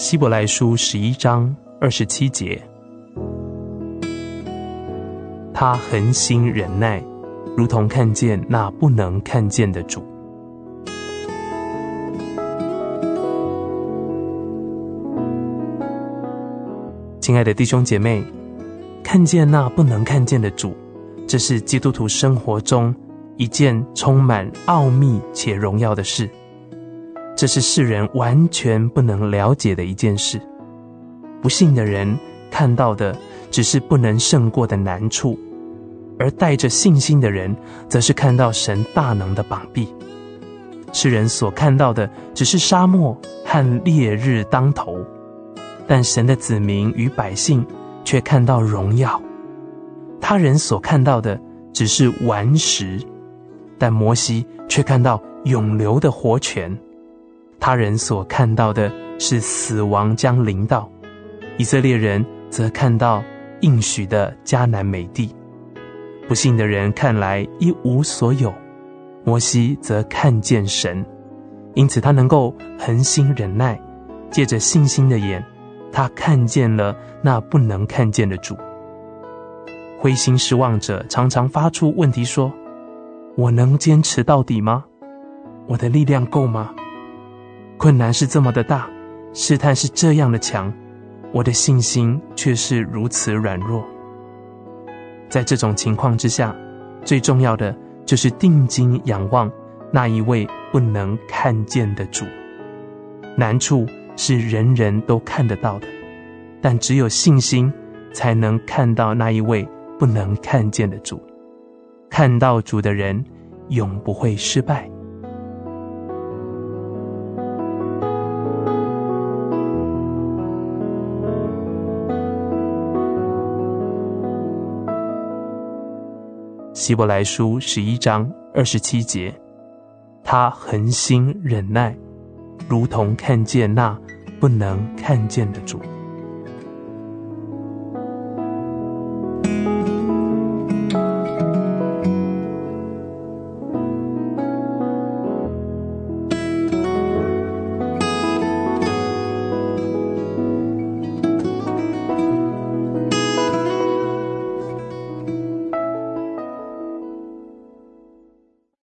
希伯来书十一章二十七节，他恒心忍耐，如同看见那不能看见的主。亲爱的弟兄姐妹，看见那不能看见的主，这是基督徒生活中一件充满奥秘且荣耀的事。这是世人完全不能了解的一件事。不信的人看到的只是不能胜过的难处，而带着信心的人，则是看到神大能的膀臂。世人所看到的只是沙漠和烈日当头，但神的子民与百姓却看到荣耀。他人所看到的只是顽石，但摩西却看到永流的活泉。他人所看到的是死亡将临到，以色列人则看到应许的迦南美地。不信的人看来一无所有，摩西则看见神，因此他能够恒心忍耐，借着信心的眼，他看见了那不能看见的主。灰心失望者常常发出问题说：“我能坚持到底吗？我的力量够吗？”困难是这么的大，试探是这样的强，我的信心却是如此软弱。在这种情况之下，最重要的就是定睛仰望那一位不能看见的主。难处是人人都看得到的，但只有信心才能看到那一位不能看见的主。看到主的人，永不会失败。希伯来书十一章二十七节，他恒心忍耐，如同看见那不能看见的主。